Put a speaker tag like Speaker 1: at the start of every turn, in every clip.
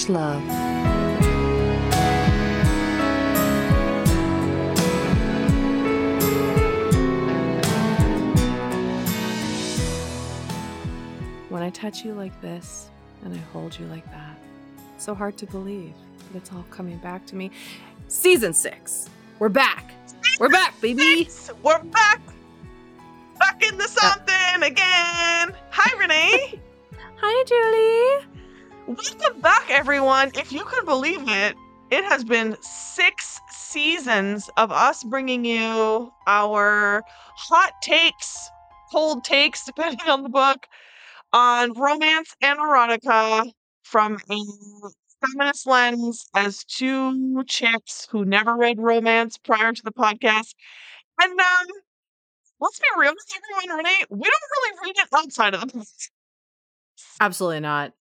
Speaker 1: much love.
Speaker 2: When I touch you like this and I hold you like that, so hard to believe, but it's all coming back to me. Season six. We're back. We're back, baby.
Speaker 3: We're back. Back into uh, something again. Hi, Renee.
Speaker 2: Hi, Julie.
Speaker 3: Welcome back, everyone. If you can believe it, it has been six seasons of us bringing you our hot takes, cold takes, depending on the book, on romance and erotica from a feminist lens as two chicks who never read romance prior to the podcast. And um, let's be real with everyone, Renee, we don't really read it outside of the podcast.
Speaker 2: Absolutely not.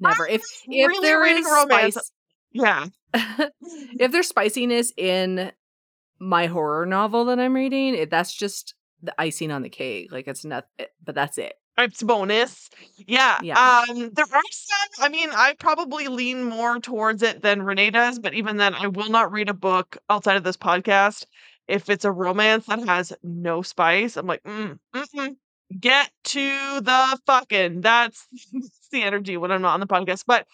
Speaker 2: Never. If
Speaker 3: I'm
Speaker 2: if
Speaker 3: really
Speaker 2: there is
Speaker 3: romance.
Speaker 2: spice,
Speaker 3: Yeah.
Speaker 2: if there's spiciness in my horror novel that I'm reading, it, that's just the icing on the cake. Like it's not, it- but that's it.
Speaker 3: It's bonus. Yeah.
Speaker 2: Yeah.
Speaker 3: Um, there are some, I mean, I probably lean more towards it than Renee does, but even then, I will not read a book outside of this podcast. If it's a romance that has no spice, I'm like, mm, mm-mm. Get to the fucking. That's, the energy when I'm not on the podcast. But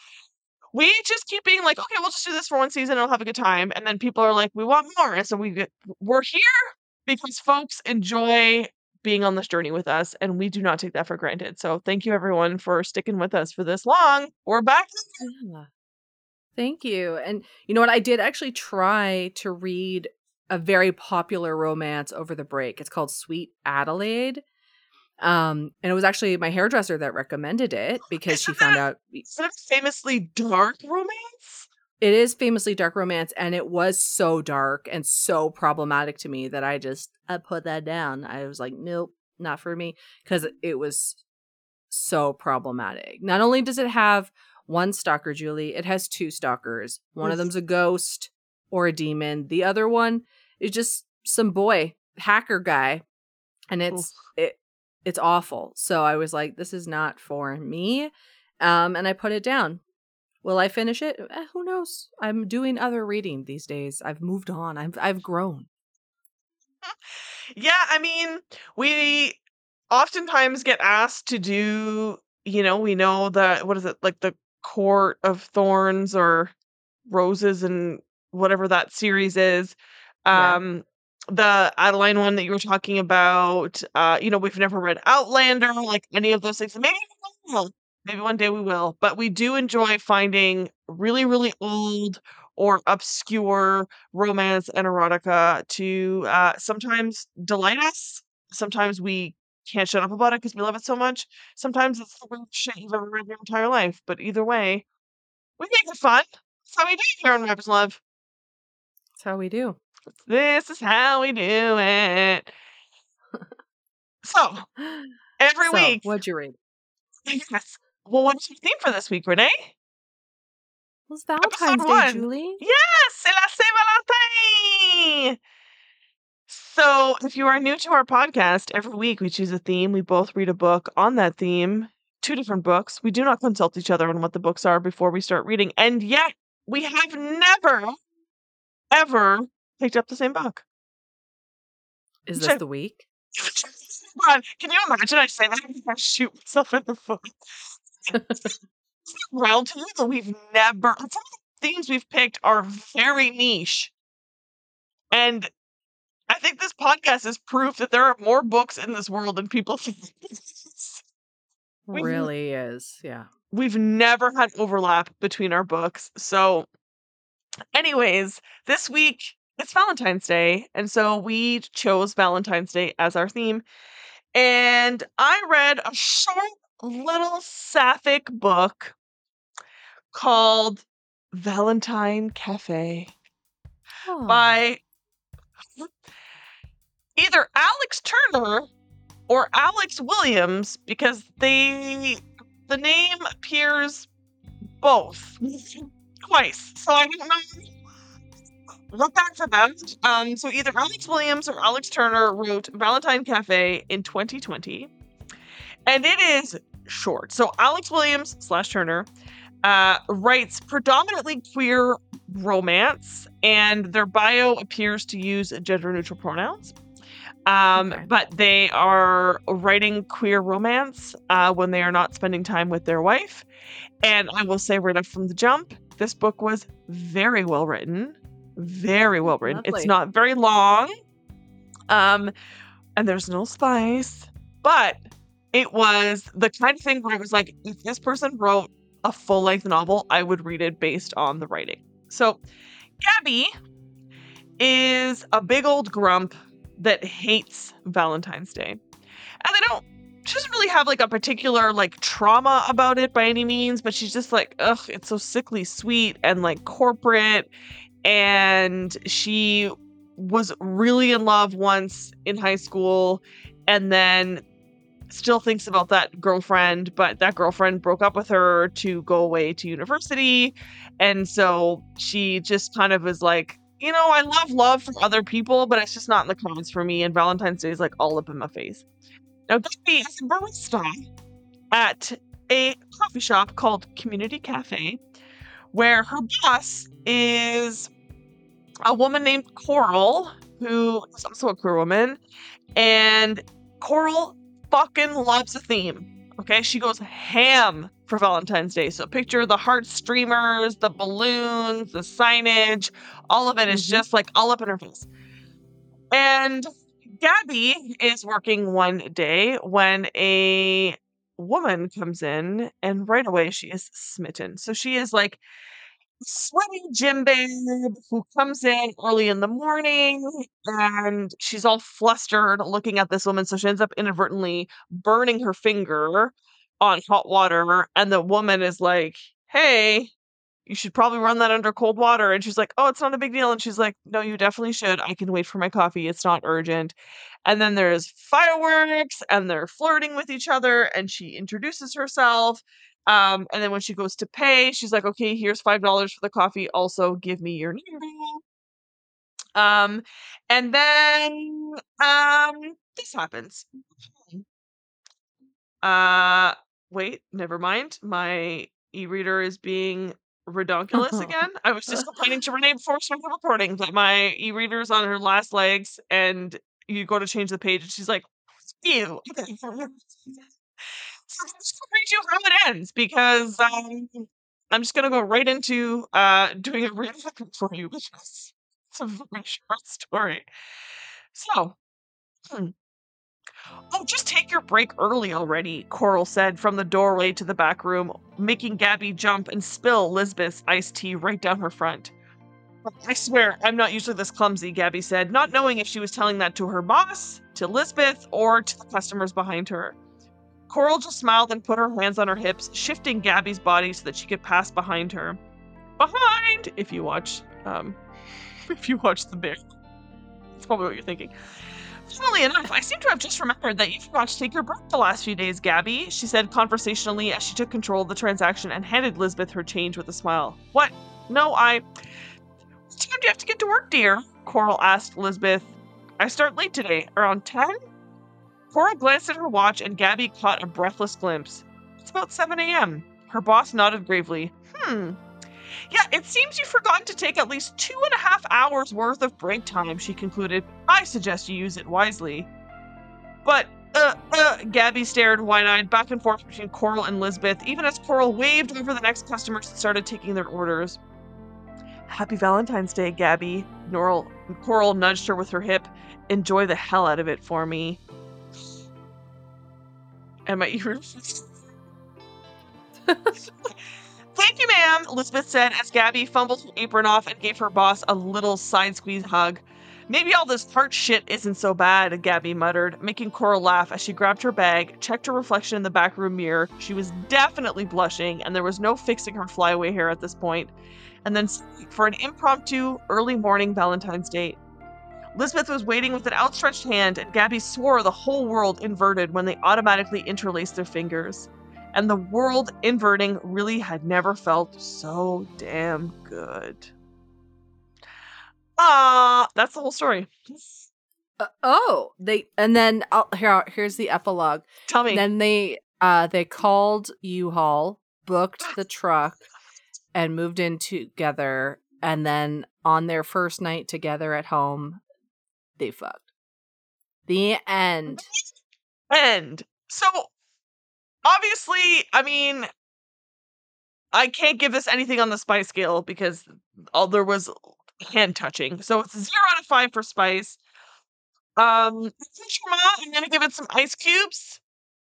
Speaker 3: we just keep being like, okay, we'll just do this for one season and we'll have a good time. And then people are like, we want more. And so we get, we're here because folks enjoy being on this journey with us, and we do not take that for granted. So thank you everyone for sticking with us for this long. We're back.
Speaker 2: Yeah. Thank you. And you know what? I did actually try to read a very popular romance over the break. It's called Sweet Adelaide. Um, and it was actually my hairdresser that recommended it because she found out
Speaker 3: Is a famously dark romance?
Speaker 2: it is famously dark romance and it was so dark and so problematic to me that I just I put that down. I was like, nope, not for me because it was so problematic. Not only does it have one stalker, Julie, it has two stalkers. One of them's a ghost or a demon. The other one is just some boy hacker guy, and it's it it's awful. So I was like, this is not for me, um, and I put it down. Will I finish it? Eh, who knows? I'm doing other reading these days. I've moved on. I've I've grown.
Speaker 3: Yeah, I mean, we oftentimes get asked to do, you know, we know that what is it, like the Court of Thorns or Roses and whatever that series is. Um the Adeline one that you were talking about, uh, you know, we've never read Outlander, like any of those things. Maybe we will. Maybe one day we will. But we do enjoy finding really, really old or obscure romance and erotica to uh, sometimes delight us. Sometimes we can't shut up about it because we love it so much. Sometimes it's the weirdest shit you've ever read in your entire life. But either way, we make it fun. That's how we do here on Ravage Love.
Speaker 2: That's how we do.
Speaker 3: This is how we do it. so every
Speaker 2: so,
Speaker 3: week,
Speaker 2: what'd you read?
Speaker 3: yes. Well, what's your theme for this week, Renee?
Speaker 2: It was Valentine's Day,
Speaker 3: one.
Speaker 2: Julie.
Speaker 3: Yes, c'est la Saint Valentin. So, if you are new to our podcast, every week we choose a theme. We both read a book on that theme, two different books. We do not consult each other on what the books are before we start reading. And yet, we have never, ever picked up the same book.
Speaker 2: Is this the week?
Speaker 3: Ron, can you imagine I say that and I shoot myself in the foot? Round to you that we've never some of the themes we've picked are very niche. And I think this podcast is proof that there are more books in this world than people think.
Speaker 2: Really is. Yeah.
Speaker 3: We've never had overlap between our books. So, anyways, this week it's Valentine's Day. And so we chose Valentine's Day as our theme. And I read a short little sapphic book called Valentine Cafe
Speaker 2: Oh.
Speaker 3: by either Alex Turner or Alex Williams because they the name appears both twice. So I don't know what that's about. Um, so either Alex Williams or Alex Turner wrote Valentine Cafe in 2020, and it is short. So Alex Williams slash Turner uh, writes predominantly queer romance, and their bio appears to use gender neutral pronouns. Um,
Speaker 2: Okay.
Speaker 3: But they are writing queer romance uh, when they are not spending time with their wife. And I will say right up from the jump, this book was very well written. Very well written. It's not very long. Um, and there's no spice, but it was the kind of thing where I was like, if this person wrote a full length novel, I would read it based on the writing. So, Gabby is a big old grump that hates Valentine's Day. And they don't, she doesn't really have like a particular like trauma about it by any means, but she's just like, ugh, it's so sickly sweet and like corporate. And she was really in love once in high school and then still thinks about that girlfriend, but that girlfriend broke up with her to go away to university. And so she just kind of was like, you know, I love love for other people, but it's just not in the cards for me. And Valentine's Day is like all up in my face. Now, Gabby is a barista at a coffee shop called Community Cafe, where her boss is a woman named Coral, who is also a queer woman. And Coral fucking loves a theme. Okay, she goes ham for Valentine's Day. So picture the heart streamers, the balloons, the signage, all of it is
Speaker 2: Mhm.
Speaker 3: just like all up in her face. And Gabby is working one day when a woman comes in, and right away she is smitten. So she is like sweaty gym babe who comes in early in the morning and she's all flustered looking at this woman. So she ends up inadvertently burning her finger on hot water. And the woman is like, Hey, you should probably run that under cold water. And she's like, Oh, it's not a big deal. And she's like, No, you definitely should. I can wait for my coffee. It's not urgent. And then there's fireworks and they're flirting with each other. And she introduces herself. Um, and then when she goes to pay, she's like, okay, here's five dollars for the coffee. Also, give me your number. Um, and then um this happens. Uh wait, never mind. My e-reader is being redonkulous again. I was just complaining to Renee before we started recording that my e-reader is on her last legs and you go to change the page and she's like, ew. Gonna read you how it ends because um, I'm just gonna go right into uh, doing a read for you because it's a very short story. So, hmm. oh, just take your break early already, Coral said from the doorway to the back room, making Gabby jump and spill Lisbeth's iced tea right down her front. I swear, I'm not usually this clumsy, Gabby said, not knowing if she was telling that to her boss, to Lisbeth, or to the customers behind her. Coral just smiled and put her hands on her hips, shifting Gabby's body so that she could pass behind her. Behind, if you watch, um, if you watch the bear, that's probably what you're thinking. Funnily enough, I seem to have just remembered that you forgot to take your break the last few days, Gabby, she said conversationally as she took control of the transaction and handed Lisbeth her change with a smile. What? No, I. What time do you have to get to work, dear? Coral asked Lisbeth. I start late today, around 10? Coral glanced at her watch and Gabby caught a breathless glimpse. It's about 7 a.m. Her boss nodded gravely. Hmm. Yeah, it seems you've forgotten to take at least two and a half hours worth of break time, she concluded. I suggest you use it wisely. But, uh, uh, Gabby stared wide eyed back and forth between Coral and Lisbeth, even as Coral waved over the next customers and started taking their orders. Happy Valentine's Day, Gabby. Coral, Coral nudged her with her hip. Enjoy the hell out of it for me. And my ears. Thank you, ma'am, Elizabeth said as Gabby fumbled her apron off and gave her boss a little side squeeze hug. Maybe all this heart shit isn't so bad, Gabby muttered, making Coral laugh as she grabbed her bag, checked her reflection in the back room mirror. She was definitely blushing, and there was no fixing her flyaway hair at this point. And then for an impromptu early morning Valentine's date. Lisbeth was waiting with an outstretched hand, and Gabby swore the whole world inverted when they automatically interlaced their fingers. And the world inverting really had never felt so damn good. Ah, that's the whole story.
Speaker 2: Uh, oh, they and then I'll, here here's the epilogue.
Speaker 3: Tell me.
Speaker 2: Then they uh they called U-Haul, booked the truck, and moved in together. And then on their first night together at home, they fucked. The end.
Speaker 3: End. So obviously, I mean, I can't give this anything on the spice scale because all there was hand touching. So it's zero out of five for spice. Um, I'm gonna give it some ice cubes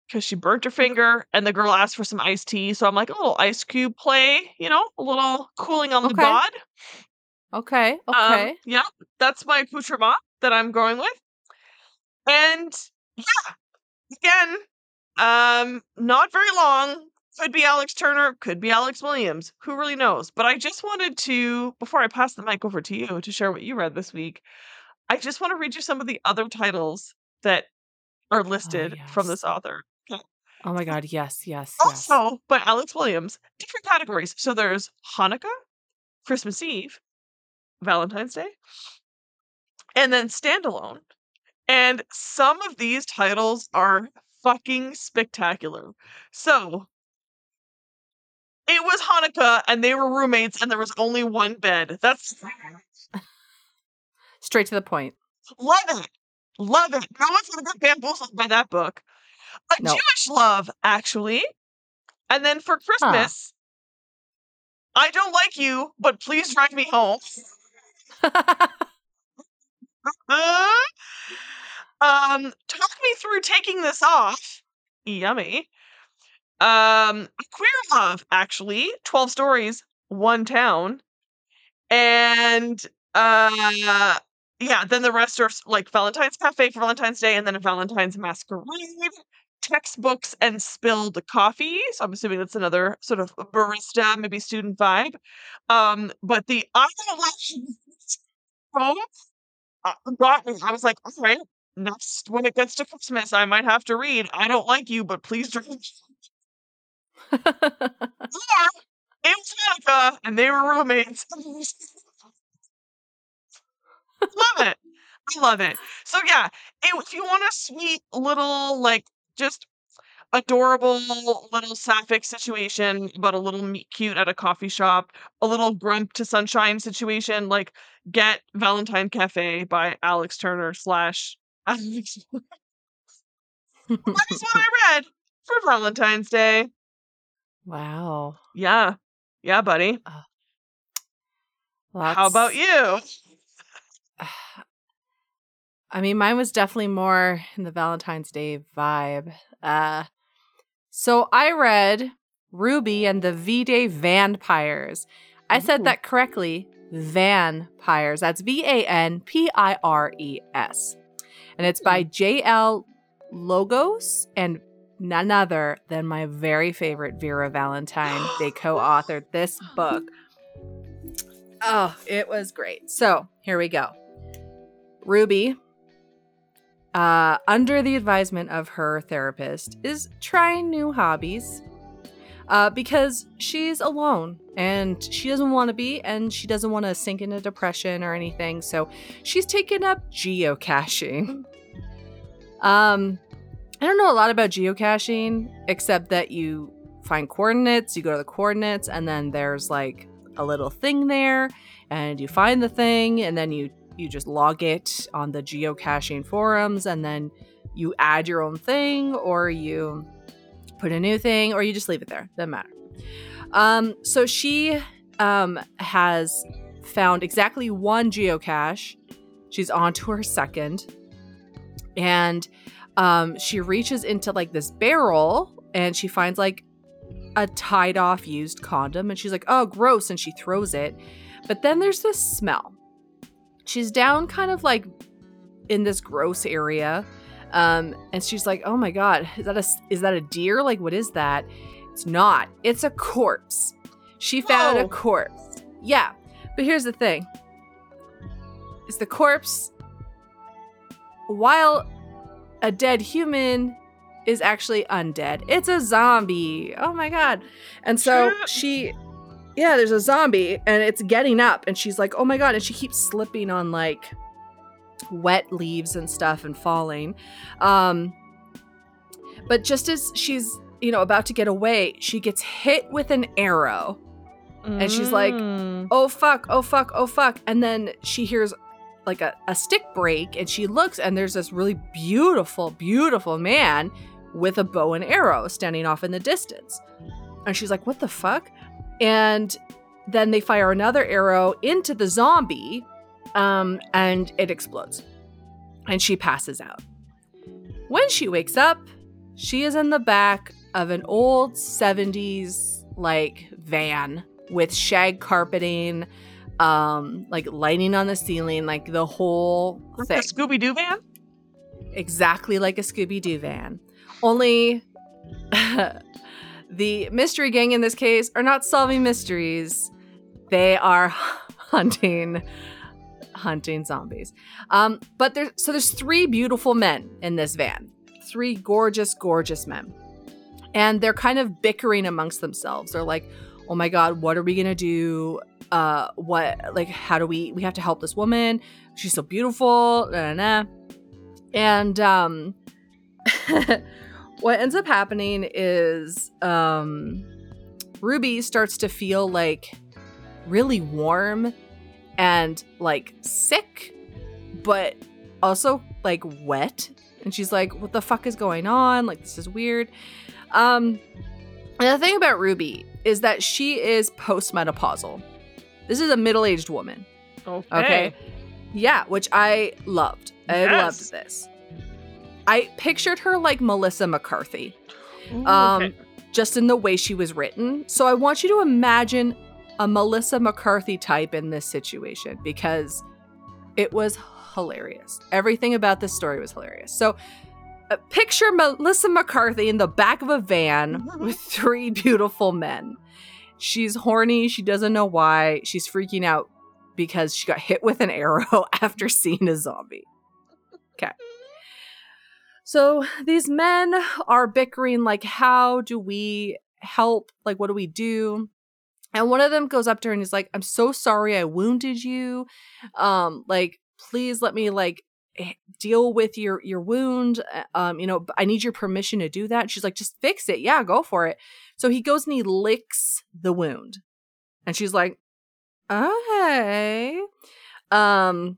Speaker 3: because she burnt her finger, and the girl asked for some iced tea. So I'm like a little ice cube play, you know, a little cooling on the
Speaker 2: Okay.
Speaker 3: god.
Speaker 2: Okay.
Speaker 3: Um,
Speaker 2: Okay.
Speaker 3: yeah, that's my accoutrement that I'm going with. And yeah, again, um, not very long. Could be Alex Turner, could be Alex Williams. Who really knows? But I just wanted to, before I pass the mic over to you to share what you read this week, I just want to read you some of the other titles that are listed from
Speaker 2: yes.
Speaker 3: this author.
Speaker 2: Oh my god. Yes. Yes. Yes.
Speaker 3: Also, by Alex Williams, different categories. So there's Hanukkah, Christmas Eve, Valentine's Day, and then standalone. And some of these titles are fucking spectacular. So it was Hanukkah and they were roommates and there was only one bed. That's
Speaker 2: Straight to the point.
Speaker 3: love it. Love it. No one's gonna get bamboozled by that book. A
Speaker 2: No.
Speaker 3: Jewish love, actually. And then for Christmas, I don't like you, but please drive me home. Um, talk me through taking this off. Yummy. Um, queer love, actually. 12 stories, one town. And uh yeah, then the rest are like Valentine's Cafe for Valentine's Day and then a Valentine's Masquerade, textbooks and spilled coffee. So I'm assuming that's another sort of barista, maybe student vibe. Um, but the I don't you uh, got me. I was like, all right, next when it gets to Christmas, I might have to read I don't like you, but please drink. Or it was Hanukkah and they were roommates. love it. I love it. So yeah, it, if you want a sweet little like just adorable little sapphic situation, but a little meet cute at a coffee shop, a little grump to sunshine situation, like get Valentine Cafe by Alex Turner slash Alex. that is what I read for Valentine's Day.
Speaker 2: wow.
Speaker 3: Yeah. Yeah, buddy.
Speaker 2: Well,
Speaker 3: How about you?
Speaker 2: I mean, mine was definitely more in the Valentine's Day vibe. Uh, so I read Ruby and the V Day Vampires. I said that correctly. Vanpires. That's V A N P I R E S. And it's by J.L. Logosz and none other than my very favorite Vera Valentine. They co authored this book. Oh, it was great. So here we go. Ruby, uh, under the advisement of her therapist, is trying new hobbies uh, because she's alone and she doesn't want to be, and she doesn't want to sink into depression or anything. So she's taken up geocaching. Um, I don't know a lot about geocaching except that you find coordinates, you go to the coordinates, and then there's like a little thing there, and you find the thing, and then you you just log it on the geocaching forums, and then you add your own thing, or you put a new thing, or you just leave it there. Doesn't matter. Um, so she um has found exactly one geocache. She's on to her second. And um she reaches into like this barrel and she finds like a tied off used condom and she's like, "Oh, gross," and she throws it. But then there's this smell. She's down kind of like in this gross area. Um and she's like, "Oh my god, is that a is that a deer? Like what is that?" It's not. It's a corpse. She found a corpse. Yeah. But here's the thing. Is the corpse while a dead human is actually undead. It's a zombie. Oh my god. And so she yeah, there's a zombie and it's getting up and she's like, "Oh my god." And she keeps slipping on like wet leaves and stuff and falling. Um but just as she's, you know, about to get away, she gets hit with an arrow. And she's like,
Speaker 3: Mm.
Speaker 2: oh fuck, oh fuck, oh fuck. And then she hears like a, a stick break and she looks and there's this really beautiful, beautiful man with a bow and arrow standing off in the distance. And she's like, what the fuck? And then they fire another arrow into the zombie um, and it explodes. And she passes out. When she wakes up, she is in the back of an old 70s like van with shag carpeting, um, like lighting on the ceiling, like the whole
Speaker 3: Like
Speaker 2: thing.
Speaker 3: the Scooby Doo van?
Speaker 2: exactly like a Scooby Doo van. Only the mystery gang in this case are not solving mysteries. They are hunting hunting zombies. Um, but there's so there's three beautiful men in this van. Three gorgeous, gorgeous men. And they're kind of bickering amongst themselves. They're like, oh my god, what are we gonna do? Uh what like how do we we have to help this woman? She's so beautiful. Nah, nah, nah. And um what ends up happening is um Ruby starts to feel like really warm and like sick, but also like wet. And she's like, what the fuck is going on? Like, this is weird. Um, and the thing about Ruby is that she is postmenopausal. This is a middle aged woman.
Speaker 3: Okay.
Speaker 2: Okay. Yeah, which I loved. I
Speaker 3: Yes.
Speaker 2: loved this. I pictured her like Melissa McCarthy,
Speaker 3: Ooh,
Speaker 2: Um,
Speaker 3: okay.
Speaker 2: just in the way she was written. So I want you to imagine a Melissa McCarthy type in this situation because it was hilarious. Everything about this story was hilarious. So uh, picture Melissa McCarthy in the back of a van with three beautiful men. She's horny. She doesn't know why. She's freaking out because she got hit with an arrow after seeing a zombie. Okay. So these men are bickering, like, how do we help? Like, what do we do? And one of them goes up to her and is like, I'm so sorry I wounded you. Um, like, please let me like deal with your your wound. Uh, Um, you know, i need your permission to do that. And she's like, just fix it. Yeah, go for it. So he goes and he licks the wound. And she's like, okay. Um,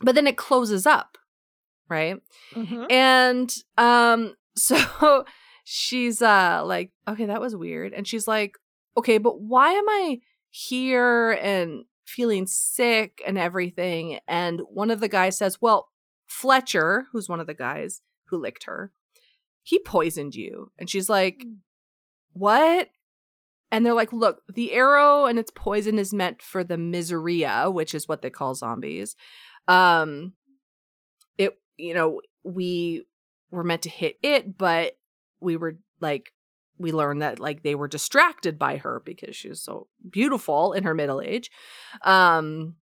Speaker 2: but then it closes up, right?
Speaker 3: Mhm.
Speaker 2: And um so she's uh like, okay, that was weird. And she's like, okay, but why am I here and feeling sick and everything? And one of the guys says, well, Fletcher, who's one of the guys who licked her, he poisoned you. And she's like, what? And they're like, look, the arrow and its poison is meant for the miseria, which is what they call zombies. Um, it, you know, we were meant to hit it, but we were like, we learned that like they were distracted by her because she was so beautiful in her middle age. Um,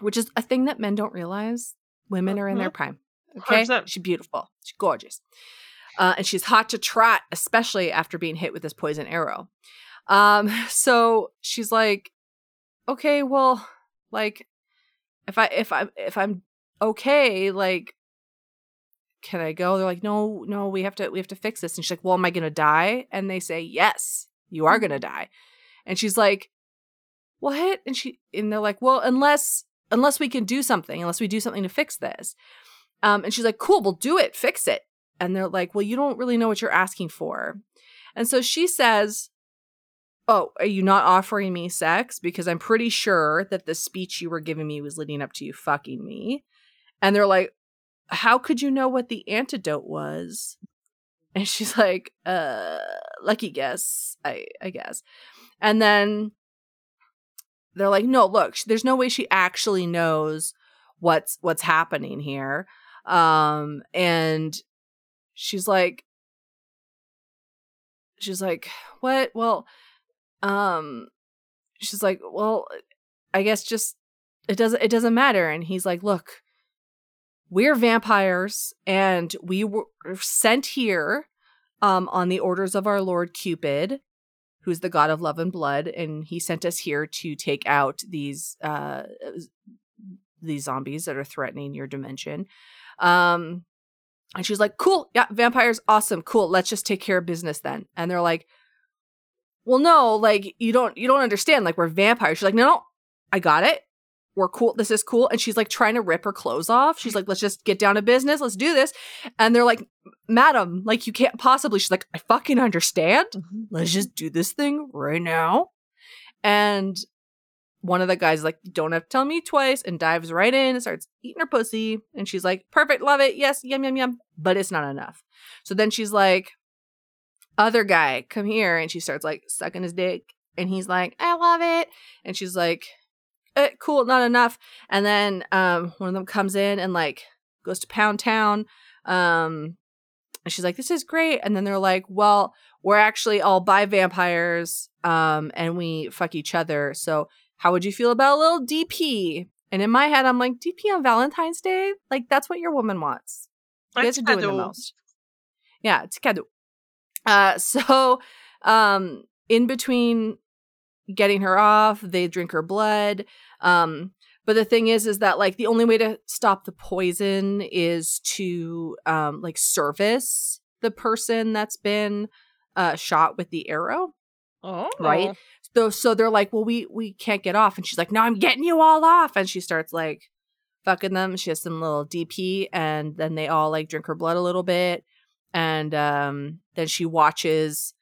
Speaker 2: which is a thing that men don't realize. Women are in their prime. Okay.
Speaker 3: 100%.
Speaker 2: She's beautiful. She's gorgeous. Uh, and she's hot to trot, especially after being hit with this poison arrow. Um, so she's like, okay, well, like, if I if I if I'm okay, like, can I go? They're like, no, no, we have to we have to fix this. And she's like, well, am I gonna die? And they say, yes, you are gonna die. And she's like, what? And she and they're like, well, unless unless we can do something, unless we do something to fix this. Um, and she's like, cool, we'll do it, fix it. And they're like, well, you don't really know what you're asking for. And so she says, Oh, are you not offering me sex? Because I'm pretty sure that the speech you were giving me was leading up to you fucking me. And they're like, How could you know what the antidote was? And she's like, uh, lucky guess, I, I guess. And then they're like, no, look, there's no way she actually knows what's what's happening here. Um, and she's like, she's like, what? Well, um, she's like, well, I guess just it doesn't it doesn't matter. And he's like, look, we're vampires, and we were sent here, um, on the orders of our Lord Cupid, who's the god of love and blood, and he sent us here to take out these uh these zombies that are threatening your dimension. Um and she's like, "Cool. Yeah, vampires awesome. Cool. Let's just take care of business then." And they're like, well, no, like you don't you don't understand. Like we're vampires. She's like, no, no, I got it. We're cool. This is cool. And she's like trying to rip her clothes off. She's like, let's just get down to business. Let's do this. And they're like, madam, like you can't possibly. She's like, I fucking understand.
Speaker 3: Mm-hmm.
Speaker 2: Let's just do this thing right now. And one of the guys is like, don't have to tell me twice, and dives right in and starts eating her pussy. And she's like, perfect, love it, yes, yum yum yum. But it's not enough. So then she's like, other guy, come here. And she starts like sucking his dick. And he's like, I love it. And she's like, eh, cool, not enough. And then um, one of them comes in and like goes to Pound Town. Um, and she's like, this is great. And then they're like, well, we're actually all bi vampires um, and we fuck each other. So how would you feel about a little DP? And in my head, I'm like, DP on Valentine's Day? Like, that's what your woman wants. You guys are doing the most. Yeah, it's cadeau. Uh, so, um, in between getting her off, they drink her blood. Um, but the thing is, is that like the only way to stop the poison is to um like service the person that's been uh shot with the arrow.
Speaker 3: Oh,
Speaker 2: Right? So so they're like, well, we we can't get off, and she's like, no, I'm getting you all off, and she starts like fucking them. She has some little DP, and then they all like drink her blood a little bit, and um then she watches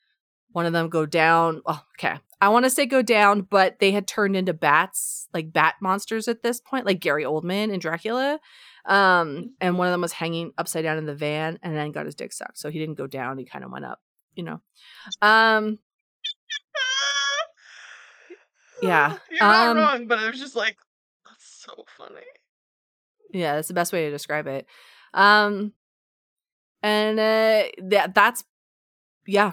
Speaker 2: one of them go down. Oh, okay, I want to say go down, but they had turned into bats, like bat monsters at this point, like Gary Oldman in Dracula. Um, and one of them was hanging upside down in the van, and then got his dick sucked. So he didn't go down; he kind of went up, you know. Um, Yeah.
Speaker 3: You're not
Speaker 2: Um,
Speaker 3: wrong, but I was just like, that's so funny.
Speaker 2: Yeah, that's the best way to describe it. Um and uh that that's yeah.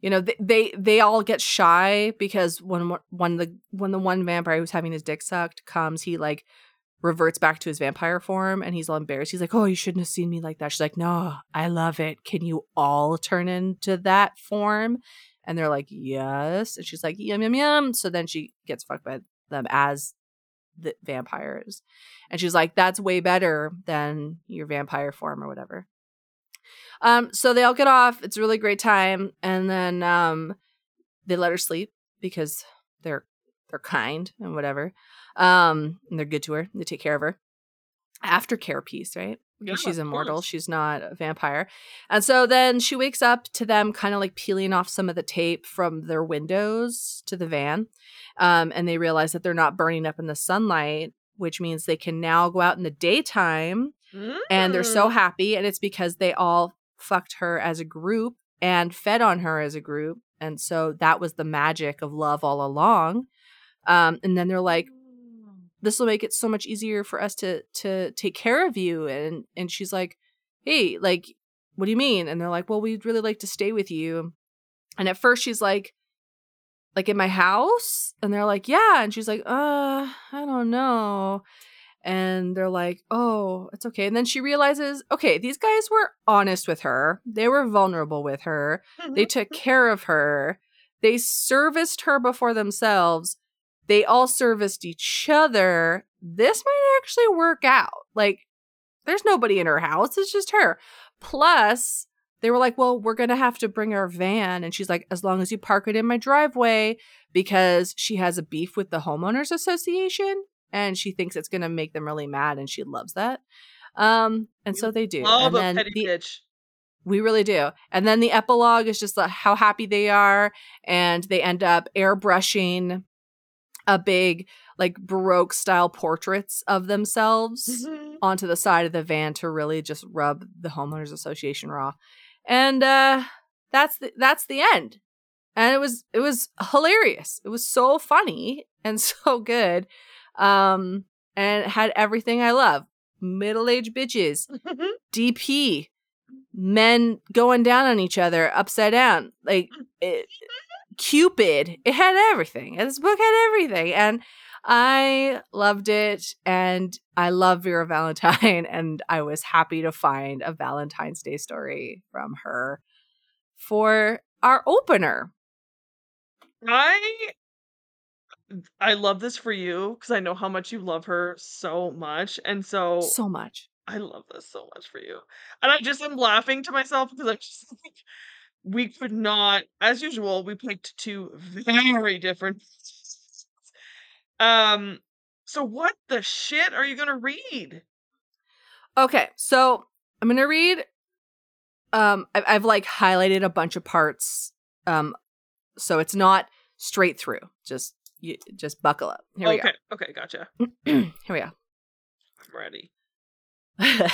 Speaker 2: You know, they, they they all get shy because when when the when the one vampire who's having his dick sucked comes, he like reverts back to his vampire form and he's all embarrassed. He's like, "Oh, you shouldn't have seen me like that." She's like, "No, I love it. Can you all turn into that form?" And they're like, "Yes." And she's like, "Yum yum yum." So then she gets fucked by them as the vampires. And she's like, that's way better than your vampire form or whatever. Um, so they all get off. It's a really great time. And then um they let her sleep because they're they're kind and whatever. Um, and they're good to her. They take care of her. Aftercare piece, right?
Speaker 3: Yeah,
Speaker 2: she's immortal. She's not a vampire. And so then she wakes up to them kind of like peeling off some of the tape from their windows to the van. Um, and they realize that they're not burning up in the sunlight, which means they can now go out in the daytime. And they're so
Speaker 3: Mm.
Speaker 2: happy. And it's because they all fucked her as a group and fed on her as a group. And so that was the magic of love all along. Um, and then they're like, this will make it so much easier for us to to take care of you and and she's like hey like what do you mean and they're like well we'd really like to stay with you and at first she's like like in my house and they're like yeah and she's like uh i don't know and they're like oh it's okay. And then she realizes okay these guys were honest with her. They were vulnerable with her. They took mm-hmm. care of her. They serviced her before themselves. They all serviced each other. This might actually work out. Like there's nobody in her house. It's just her. Plus they were like well we're gonna have to bring our van. And she's like as long as you park it in my driveway because she has a beef with the homeowners association and she thinks it's gonna make them really mad and she loves that um and so they do
Speaker 3: Love
Speaker 2: and
Speaker 3: a
Speaker 2: then
Speaker 3: petty
Speaker 2: the,
Speaker 3: bitch.
Speaker 2: we really do. And then the epilogue is just like how happy they are. And they end up airbrushing a big, like, Baroque style portraits of themselves
Speaker 3: Mhm.
Speaker 2: onto the side of the van to really just rub the homeowners association raw. And uh that's the that's the end. And it was it was hilarious. It was so funny and so good. Um and had everything I love. Middle-aged bitches, DP, men going down on each other upside down. Like it, Cupid. It had everything. This book had everything. And I loved it. And I love Vera Valentine. And I was happy to find a Valentine's Day story from her for our opener.
Speaker 3: I I love this for you because I know how much you love her so much, and so
Speaker 2: So much.
Speaker 3: I love this so much for you. And I just am laughing to myself because I'm just like, we could not, as usual, we picked two very different. Um, so what the shit are you gonna read?
Speaker 2: Okay, so I'm gonna read. Um, I've, I've like highlighted a bunch of parts. Um, so it's not straight through. Just you, just buckle up. Here we
Speaker 3: okay, okay, gotcha.
Speaker 2: Here we go.
Speaker 3: I'm ready.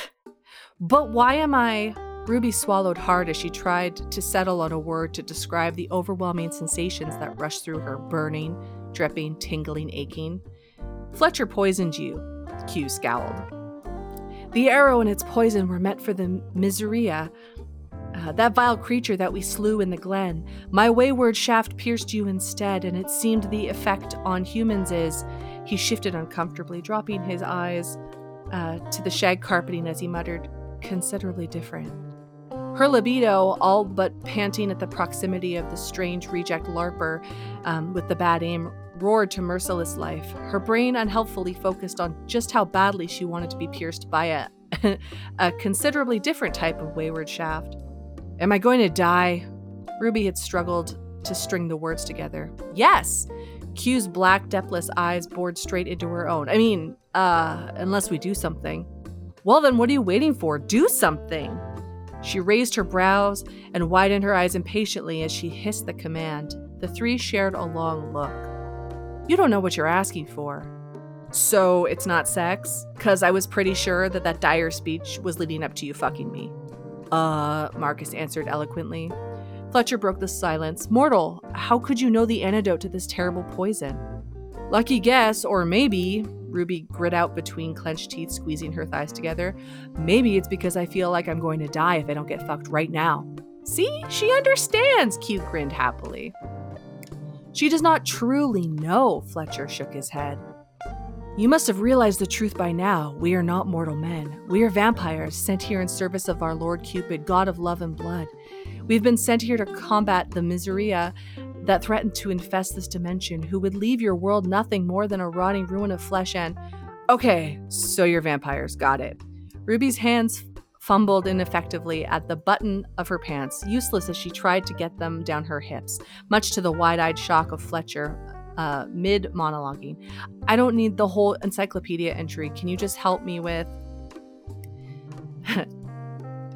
Speaker 2: but why am I? Ruby swallowed hard as she tried to settle on a word to describe the overwhelming sensations that rushed through her burning, dripping, tingling, aching. Fletcher poisoned you, Q scowled. The arrow and its poison were meant for the Miseria, uh, that vile creature that we slew in the glen. My wayward shaft pierced you instead, and it seemed the effect on humans is. He shifted uncomfortably, dropping his eyes uh, to the shag carpeting as he muttered, considerably different. Her libido, all but panting at the proximity of the strange reject LARPer um, with the bad aim, roared to merciless life. Her brain unhelpfully focused on just how badly she wanted to be pierced by a, a considerably different type of wayward shaft. Am I going to die? Ruby had struggled to string the words together. Yes! Q's black, depthless eyes bored straight into her own. I mean, uh, unless we do something. Well, then what are you waiting for? Do something! She raised her brows and widened her eyes impatiently as she hissed the command. The three shared a long look. You don't know what you're asking for. So it's not sex? Because I was pretty sure that that dire speech was leading up to you fucking me. Uh, Marcus answered eloquently. Fletcher broke the silence. Mortal, how could you know the antidote to this terrible poison? Lucky guess, or maybe, Ruby grit out between clenched teeth, squeezing her thighs together. Maybe it's because I feel like I'm going to die if I don't get fucked right now. See, she understands, Q grinned happily. She does not truly know, Fletcher shook his head. You must have realized the truth by now. We are not mortal men. We are vampires sent here in service of our Lord Cupid, god of love and blood. We've been sent here to combat the miseria that threatened to infest this dimension, who would leave your world nothing more than a rotting ruin of flesh and. Okay, so you're vampires, got it. Ruby's hands fumbled ineffectively at the button of her pants, useless as she tried to get them down her hips, much to the wide eyed shock of Fletcher, uh, mid monologuing. I don't need the whole encyclopedia entry. Can you just help me with.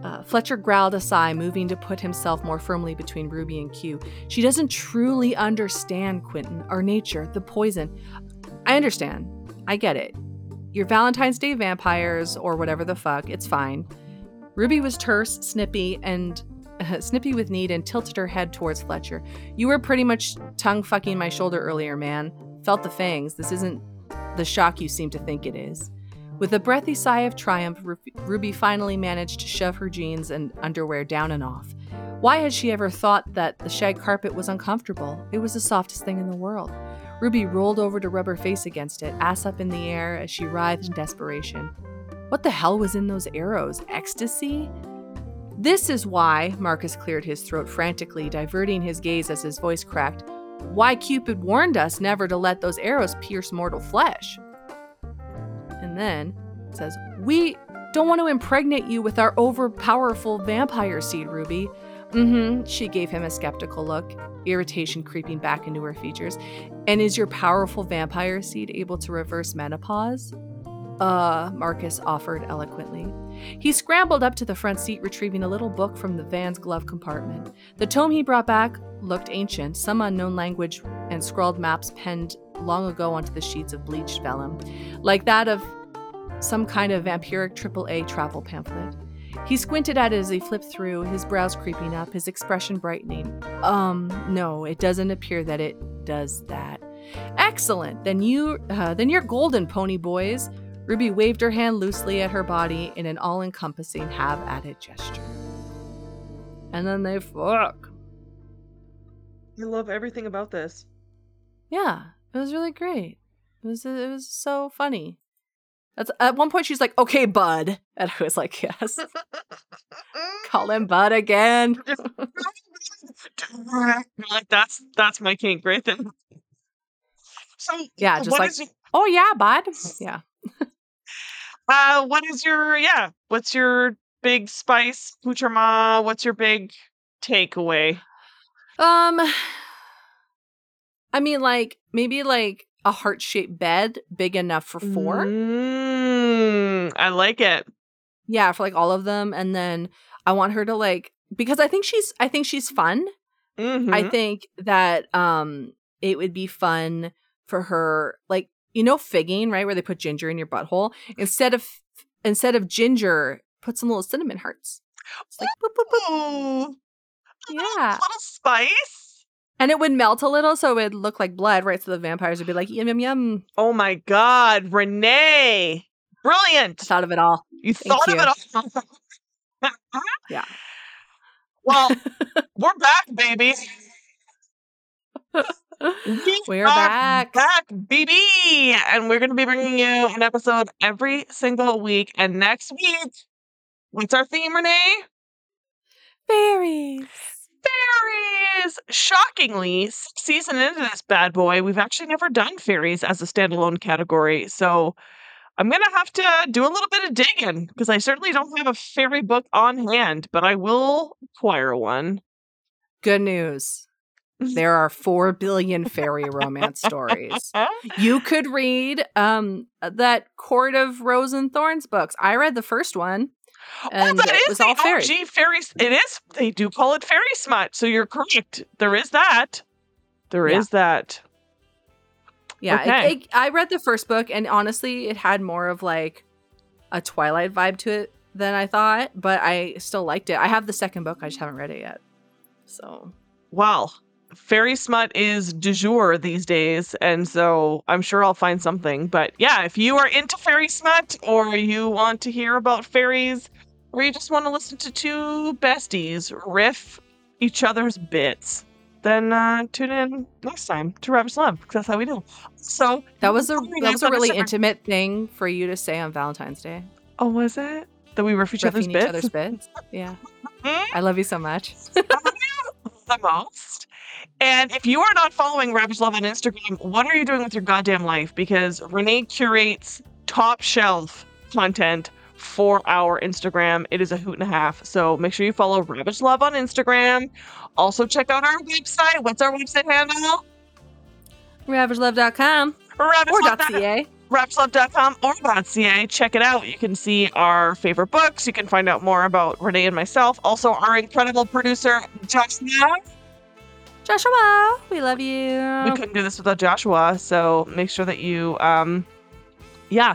Speaker 2: uh, Fletcher growled a sigh, moving to put himself more firmly between Ruby and Q. She doesn't truly understand, Quentin, our nature, the poison. I understand. I get it. You're Valentine's Day vampires or whatever the fuck. It's fine. Ruby was terse, snippy, and snippy with need and tilted her head towards Fletcher. You were pretty much tongue fucking my shoulder earlier, man. Felt the fangs. This isn't the shock you seem to think it is. With a breathy sigh of triumph, Ru- Ruby finally managed to shove her jeans and underwear down and off. Why had she ever thought that the shag carpet was uncomfortable? It was the softest thing in the world. Ruby rolled over to rub her face against it, ass up in the air as she writhed in desperation. What the hell was in those arrows? Ecstasy? This is why, Marcus cleared his throat frantically, diverting his gaze as his voice cracked, why Cupid warned us never to let those arrows pierce mortal flesh. And then it says, We don't want to impregnate you with our overpowerful vampire seed, Ruby. Mm hmm. She gave him a skeptical look, irritation creeping back into her features. And is your powerful vampire seed able to reverse menopause? Uh, Marcus offered eloquently. He scrambled up to the front seat, retrieving a little book from the van's glove compartment. The tome he brought back looked ancient, some unknown language and scrawled maps penned long ago onto the sheets of bleached vellum, like that of some kind of vampiric AAA travel pamphlet. He squinted at it as he flipped through, his brows creeping up, his expression brightening. Um, no, it doesn't appear that it does that. Excellent. Then you, uh, then you're golden, pony boys. Ruby waved her hand loosely at her body in an all-encompassing have-at-it gesture. And then they fuck.
Speaker 3: I love everything about this.
Speaker 2: Yeah, it was really great. It was it was so funny. That's at one point she's like, "Okay, bud," and I was like, "Yes." Call him bud again.
Speaker 3: like that's that's my kink right then. So
Speaker 2: Yeah, just like- oh yeah, bud. Yeah.
Speaker 3: uh what is your yeah, what's your big spice accoutrement? What's your big takeaway?
Speaker 2: Um, I mean, like maybe like a heart shaped bed big enough for four.
Speaker 3: Mm, I like it.
Speaker 2: Yeah, for like all of them, and then I want her to like because I think she's I think she's fun.
Speaker 3: Mhm.
Speaker 2: I think that um it would be fun for her like you know figging right where they put ginger in your butthole instead of instead of ginger put some little cinnamon hearts. It's like boop, boop, boop. Yeah,
Speaker 3: little spice.
Speaker 2: and it would melt a little so it would look like blood, right? So the vampires would be like yum yum yum.
Speaker 3: Oh my God, Renee, brilliant!
Speaker 2: I thought of it all.
Speaker 3: You
Speaker 2: Thank
Speaker 3: thought
Speaker 2: you.
Speaker 3: of it all.
Speaker 2: Yeah.
Speaker 3: Well, we're back, baby. We
Speaker 2: We're back.
Speaker 3: back, baby, and we're going to be bringing you an episode every single week. And next week, what's our theme, Renee?
Speaker 2: Fairies.
Speaker 3: Fairies. Shockingly, season into this bad boy, we've actually never done fairies as a standalone category. So I'm going to have to do a little bit of digging because I certainly don't have a fairy book on hand, but I will acquire one.
Speaker 2: Good news. There are four billion fairy romance stories. You could read um that Court of Rose and Thorns books. I read the first one. And
Speaker 3: oh, that
Speaker 2: it
Speaker 3: is
Speaker 2: was all fairy.
Speaker 3: OG fairy. It is. They do call it fairy smut. So you're correct. There is that. There is
Speaker 2: Yeah.
Speaker 3: that.
Speaker 2: Yeah, it-
Speaker 3: Okay.
Speaker 2: it- I read the first book, and honestly, it had more of like a Twilight vibe to it than I thought, but I still liked it. I have the second book, I just haven't read it yet. So
Speaker 3: Well, fairy smut is du jour these days, and so I'm sure I'll find something. But yeah, if you are into fairy smut, or you want to hear about fairies, or you just want to listen to two besties riff each other's bits, then uh, tune in next time to Ravage Love because that's how we do. So
Speaker 2: that was a that was a really intimate thing for you to say on Valentine's Day.
Speaker 3: Oh, was it that we riff each other's
Speaker 2: Riffing
Speaker 3: bits?
Speaker 2: each other's bits. Yeah,
Speaker 3: Hmm?
Speaker 2: I love you so much.
Speaker 3: the most. And if you are not following Ravage Love on Instagram, what are you doing with your goddamn life? Because Renee curates top shelf content for our Instagram. It is a hoot and a half. So make sure you follow Ravage Love on Instagram. Also check out our website. What's our website handle?
Speaker 2: RavageLove.com or
Speaker 3: RavageLove.ca.
Speaker 2: .ca.
Speaker 3: rapslove.com or .ca. Check it out. You can see our favorite books. You can find out more about Renee and myself. Also, our incredible producer, Josh Love.
Speaker 2: Joshua, we love you.
Speaker 3: we couldn't do this without Joshua. So make sure that you, um, yeah,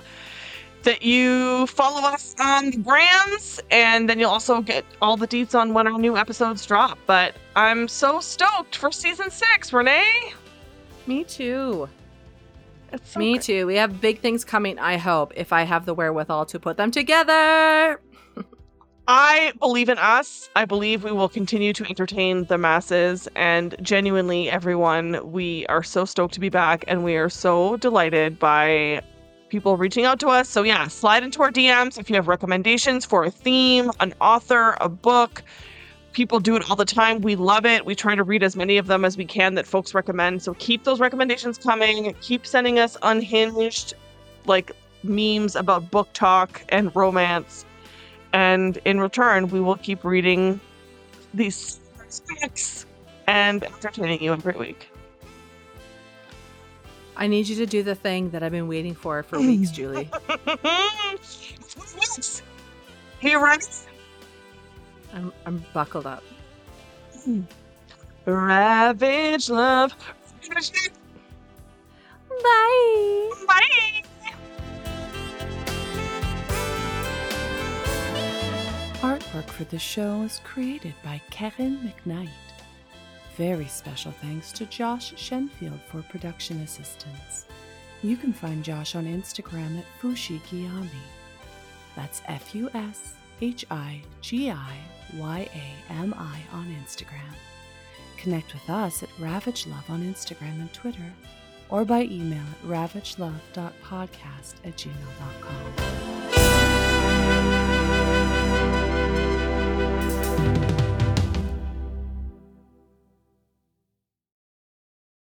Speaker 3: that you follow us on the grams, and then you'll also get all the deets on when our new episodes drop. But I'm so stoked for season six, Renee.
Speaker 2: Me too.
Speaker 3: It's so
Speaker 2: Me
Speaker 3: great.
Speaker 2: too. We have big things coming, I hope, if I have the wherewithal to put them together.
Speaker 3: I believe in us. I believe we will continue to entertain the masses and genuinely everyone. We are so stoked to be back and we are so delighted by people reaching out to us. So yeah, slide into our DMs if you have recommendations for a theme, an author, a book. People do it all the time. We love it. We try to read as many of them as we can that folks recommend. So keep those recommendations coming. Keep sending us unhinged like memes about book talk and romance. And in return, we will keep reading these books and entertaining you every week.
Speaker 2: I need you to do the thing that I've been waiting for for weeks, Julie.
Speaker 3: Here, ready?
Speaker 2: I'm, I'm buckled up.
Speaker 3: Ravage love.
Speaker 2: Bye.
Speaker 3: Bye.
Speaker 2: Artwork for the show is created by Kevin McKnight. Very special thanks to Josh Shenfield for production assistance. You can find Josh on Instagram at Fushigiyami. That's F U S H I G I Y A M I on Instagram. Connect with us at Ravage Love on Instagram and Twitter, or by email at ravagelove.podcast at gmail.com.